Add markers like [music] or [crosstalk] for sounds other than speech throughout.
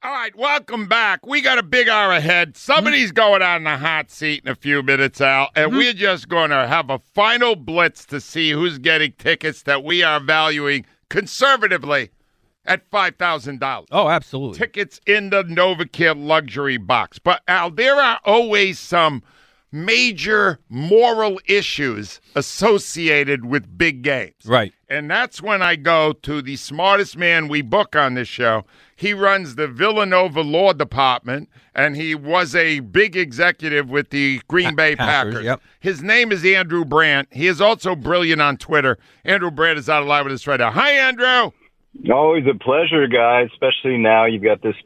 All right, welcome back. We got a big hour ahead. Somebody's going on the hot seat in a few minutes, Al, and mm-hmm. we're just going to have a final blitz to see who's getting tickets that we are valuing conservatively at $5,000. Oh, absolutely. Tickets in the NovaCare luxury box. But, Al, there are always some major moral issues associated with big games. Right. And that's when I go to the smartest man we book on this show. He runs the Villanova Law Department, and he was a big executive with the Green Pa- Bay Packers, Packers. yep. His name is Andrew Brandt. He is also brilliant on Twitter. Andrew Brandt is out of line with us right now. Hi, Andrew. Always a pleasure, guys. Especially now you've got this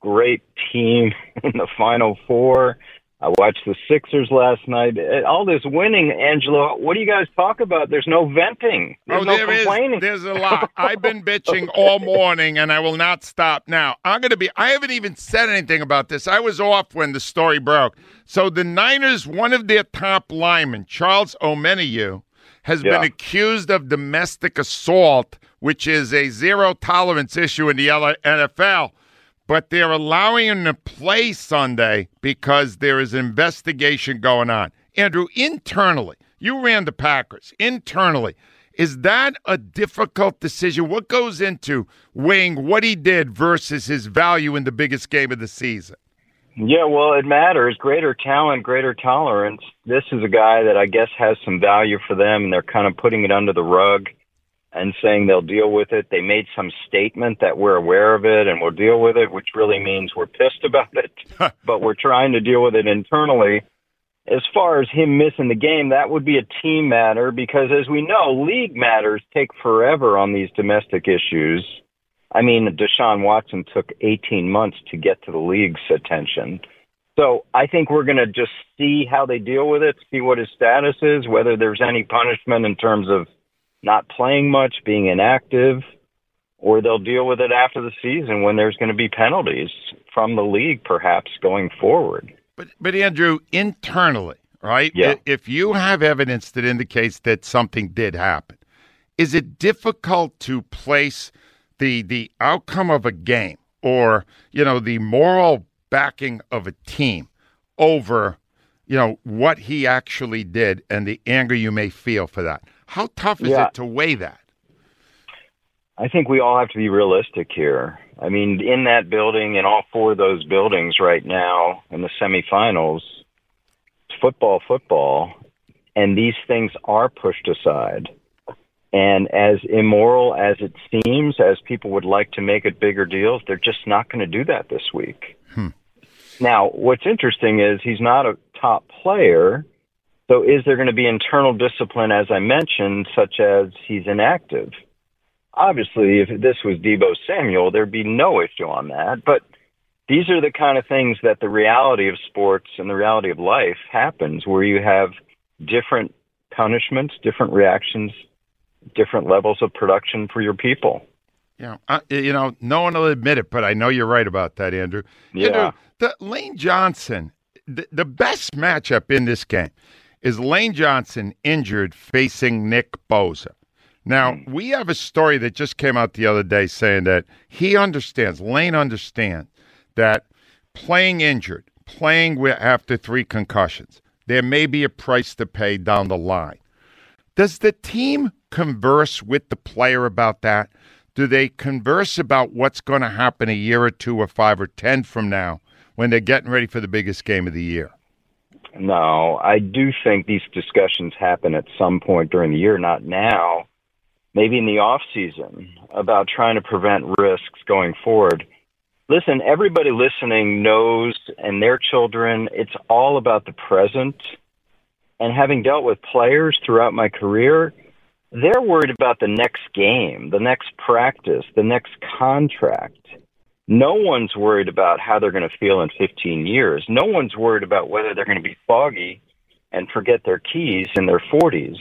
great team [laughs] in the Final Four. I watched the Sixers last night. Uh, All this winning, Angelo. What do you guys talk about? There's no venting. There's oh, no there is- complaining. There's a [laughs] lot. I've been bitching all morning, and I will not stop now. I'm going to be. I haven't even said anything about this. I was off when the story broke. So the Niners, one of their top linemen, Charles Omenihu, has been accused of domestic assault, which is a zero tolerance issue in the NFL. But they're allowing him to play Sunday because there is investigation going on. Andrew, internally, you ran the Packers. Internally, is that a difficult decision? What goes into weighing what he did versus his value in the biggest game of the season? Yeah, well, it matters. Greater talent, greater tolerance. This is a guy that I guess has some value for them, and they're kind of putting it under the rug and saying they'll deal with it. They made some statement that we're aware of it and we'll deal with it, which really means we're pissed about it, [laughs] but we're trying to deal with it internally. As far as him missing the game, that would be a team matter because, as we know, league matters take forever on these domestic issues. I mean, Deshaun Watson took 18 months to get to the league's attention. So I think we're going to just see how they deal with it, see what his status is, whether there's any punishment in terms of not playing much, being inactive, or they'll deal with it after the season when there's going to be penalties from the league, perhaps going forward. But, but Andrew, internally, right? Yeah. If you have evidence that indicates that something did happen, is it difficult to place the the outcome of a game or you know the moral backing of a team over you know what he actually did and the anger you may feel for that? How tough is Yeah. it to weigh that? I think we all have to be realistic here. I mean, in that building, in all four of those buildings right now in the semifinals, football, football, and these things are pushed aside. And as immoral as it seems, as people would like to make it bigger deals, they're just not going to do that this week. Hmm. Now, what's interesting is he's not a top player. So is there going to be internal discipline, as I mentioned, such as he's inactive? Obviously, if this was Deebo Samuel, there'd be no issue on that. But these are the kind of things that the reality of sports and the reality of life happens where you have different punishments, different reactions, different levels of production for your people. Know, I, you know, no one will admit it, but I know you're right about that, Andrew. Yeah. Andrew, the Lane Johnson, the, the best matchup in this game is Lane Johnson injured facing Nick Bosa. Now, hmm. we have a story that just came out the other day saying that he understands, Lane understands that playing injured, playing with, after three concussions, there may be a price to pay down the line. Does the team converse with the player about that? Do they converse about what's going to happen a year or two or five or 10 from now when they're getting ready for the biggest game of the year? No, I do think these discussions happen at some point during the year, not now. Maybe in the off season about trying to prevent risks going forward. Listen, everybody listening knows and their children, it's all about the present. And having dealt with players throughout my career, they're worried about the next game, the next practice, the next contract. No one's worried about how they're going to feel in 15 years. No one's worried about whether they're going to be foggy and forget their keys in their 40s.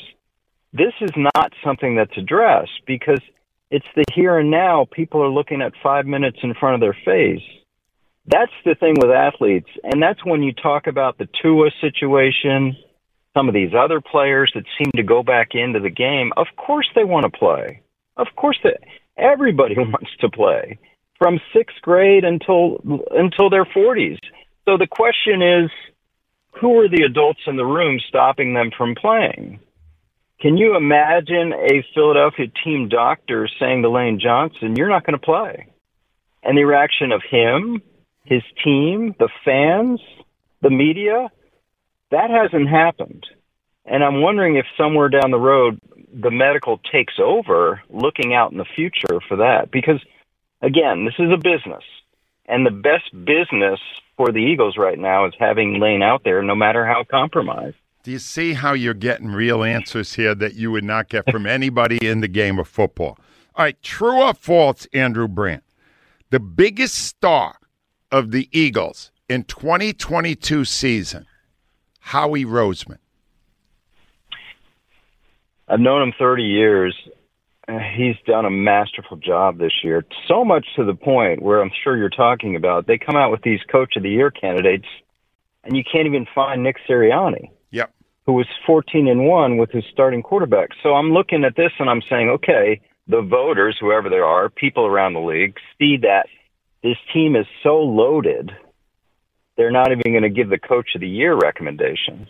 This is not something that's addressed because it's the here and now. People are looking at five minutes in front of their face. That's the thing with athletes. And that's when you talk about the Tua situation, some of these other players that seem to go back into the game. Of course they want to play. Of course they, everybody [laughs] wants to play from sixth grade until, until their forties. So the question is, who are the adults in the room stopping them from playing? Can you imagine a Philadelphia team doctor saying to Lane Johnson, you're not going to play? And the reaction of him, his team, the fans, the media, that hasn't happened. And I'm wondering if somewhere down the road, the medical takes over looking out in the future for that. Because again, this is a business. And the best business for the Eagles right now is having Lane out there, no matter how compromised. Do you see how you're getting real answers here that you would not get from anybody in the game of football? All right, true or false, Andrew Brandt? The biggest star of the Eagles in 2022 season, Howie Roseman. I've known him 30 years. He's done a masterful job this year. So much to the point where I'm sure you're talking about. They come out with these Coach of the Year candidates, and you can't even find Nick Sirianni Yep. who was 14 and 1 with his starting quarterback. So I'm looking at this and I'm saying, okay, the voters, whoever they are, people around the league, see that this team is so loaded, they're not even going to give the coach of the year recommendation.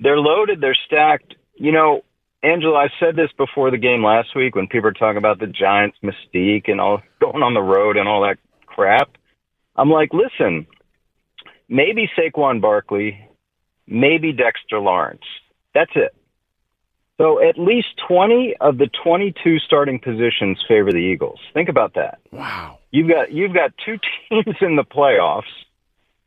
They're loaded, they're stacked. You know, Angelo, I said this before the game last week when people were talking about the Giants' mystique and all [laughs] going on the road and all that crap. I'm like, listen, maybe Saquon Barkley maybe Dexter Lawrence. That's it. So at least 20 of the 22 starting positions favor the Eagles. Think about that. Wow. You've got you've got two [laughs] teams in the playoffs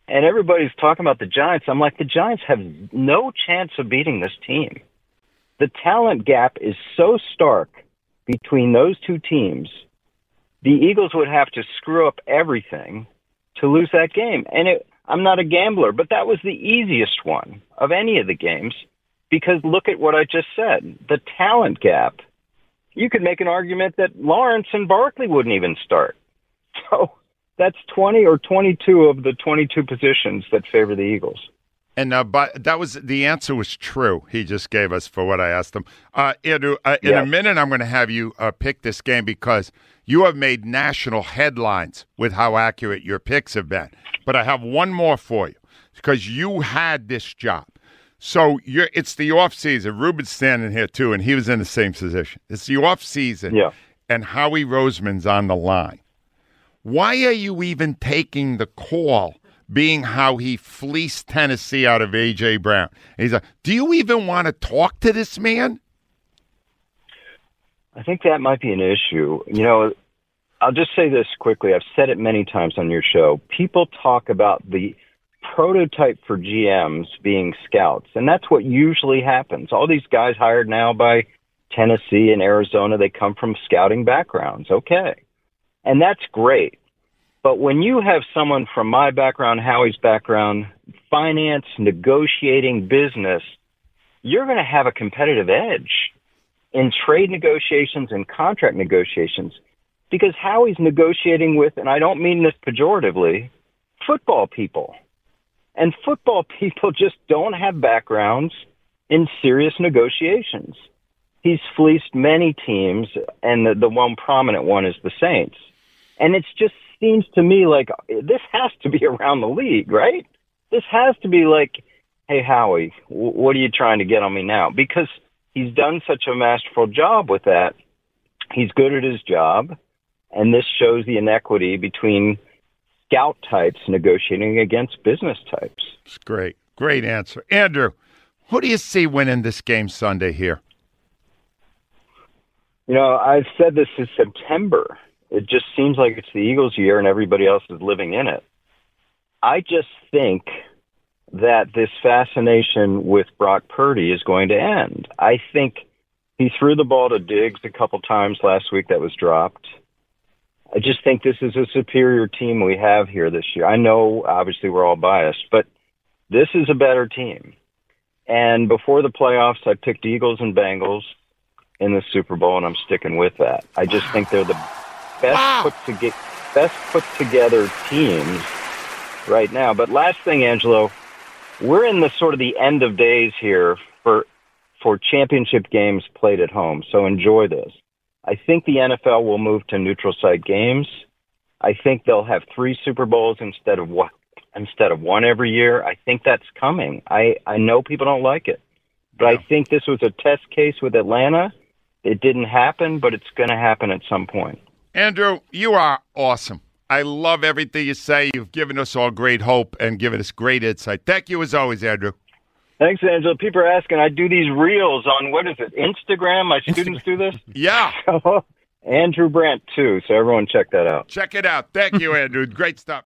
and everybody's talking about the Giants. I'm like the Giants have no chance of beating this team. The talent gap is so stark between those two teams. The Eagles would have to screw up everything to lose that game. And it I'm not a gambler, but that was the easiest one of any of the games because look at what I just said the talent gap. You could make an argument that Lawrence and Barkley wouldn't even start. [laughs] So that's 20 or 22 of the 22 positions that favor the Eagles. And uh, but that was the answer was true. He just gave us for what I asked him. Uh, Andrew, uh, in yes. a minute, I'm going to have you uh, pick this game because you have made national headlines with how accurate your picks have been. But I have one more for you because you had this job. So you're, it's the off season. Ruben's standing here too, and he was in the same position. It's the off season, yeah. and Howie Roseman's on the line. Why are you even taking the call? Being how he fleeced Tennessee out of AJ Brown, he's like, "Do you even want to talk to this man?" I think that might be an issue. You know, I'll just say this quickly. I've said it many times on your show. People talk about the prototype for GMs being scouts, and that's what usually happens. All these guys hired now by Tennessee and Arizona, they come from scouting backgrounds. Okay. And that's great. But when you have someone from my background, Howie's background, finance, negotiating, business, you're going to have a competitive edge in trade negotiations and contract negotiations because Howie's negotiating with, and I don't mean this pejoratively, football people. And football [laughs] people just don't have backgrounds in serious negotiations. He's fleeced many teams, and the, the one prominent one is the Saints. And it's just seems to me like this has to be around the league, right? This has to be like, hey, Howie, what are you trying to get on me now? Because he's done such a masterful job with that. He's good at his job and this shows the inequity between scout types negotiating against business types. It's great. Great answer. Andrew, who do you see winning this game Sunday here? You know, I've said this since September. It just seems like it's the Eagles' year and everybody else is living in it. I just think that this fascination with Brock Purdy is going to end. I think he threw the ball to Diggs a couple times last week that was dropped. I just think this is a superior team we have here this year. I know obviously we're all biased, but this is a better team. And before the playoffs, I picked Eagles and Bengals in the Super Bowl, and I'm sticking with that. I just think they're the best Wow. put to best put together teams right now. But last thing, Angelo, we're in the sort of the end of days here for for championship games played at home. So enjoy this. I think the NFL will move to neutral site games. I think they'll have three Super Bowls instead of one instead of one every year. I think that's coming. I I know people don't like it, but I think this was a test case with Atlanta. It didn't happen, but it's going to happen at some point. Andrew, you are awesome. I love everything you say. You've given us all great hope and given us great insight. Thank you as always, Andrew. Thanks, Angelo. People are asking. I do these reels on what is it? Instagram. My students do this. [laughs] Yeah, [laughs] Andrew Brandt too. So everyone check that out. check it out. Thank you, Andrew. Great stuff.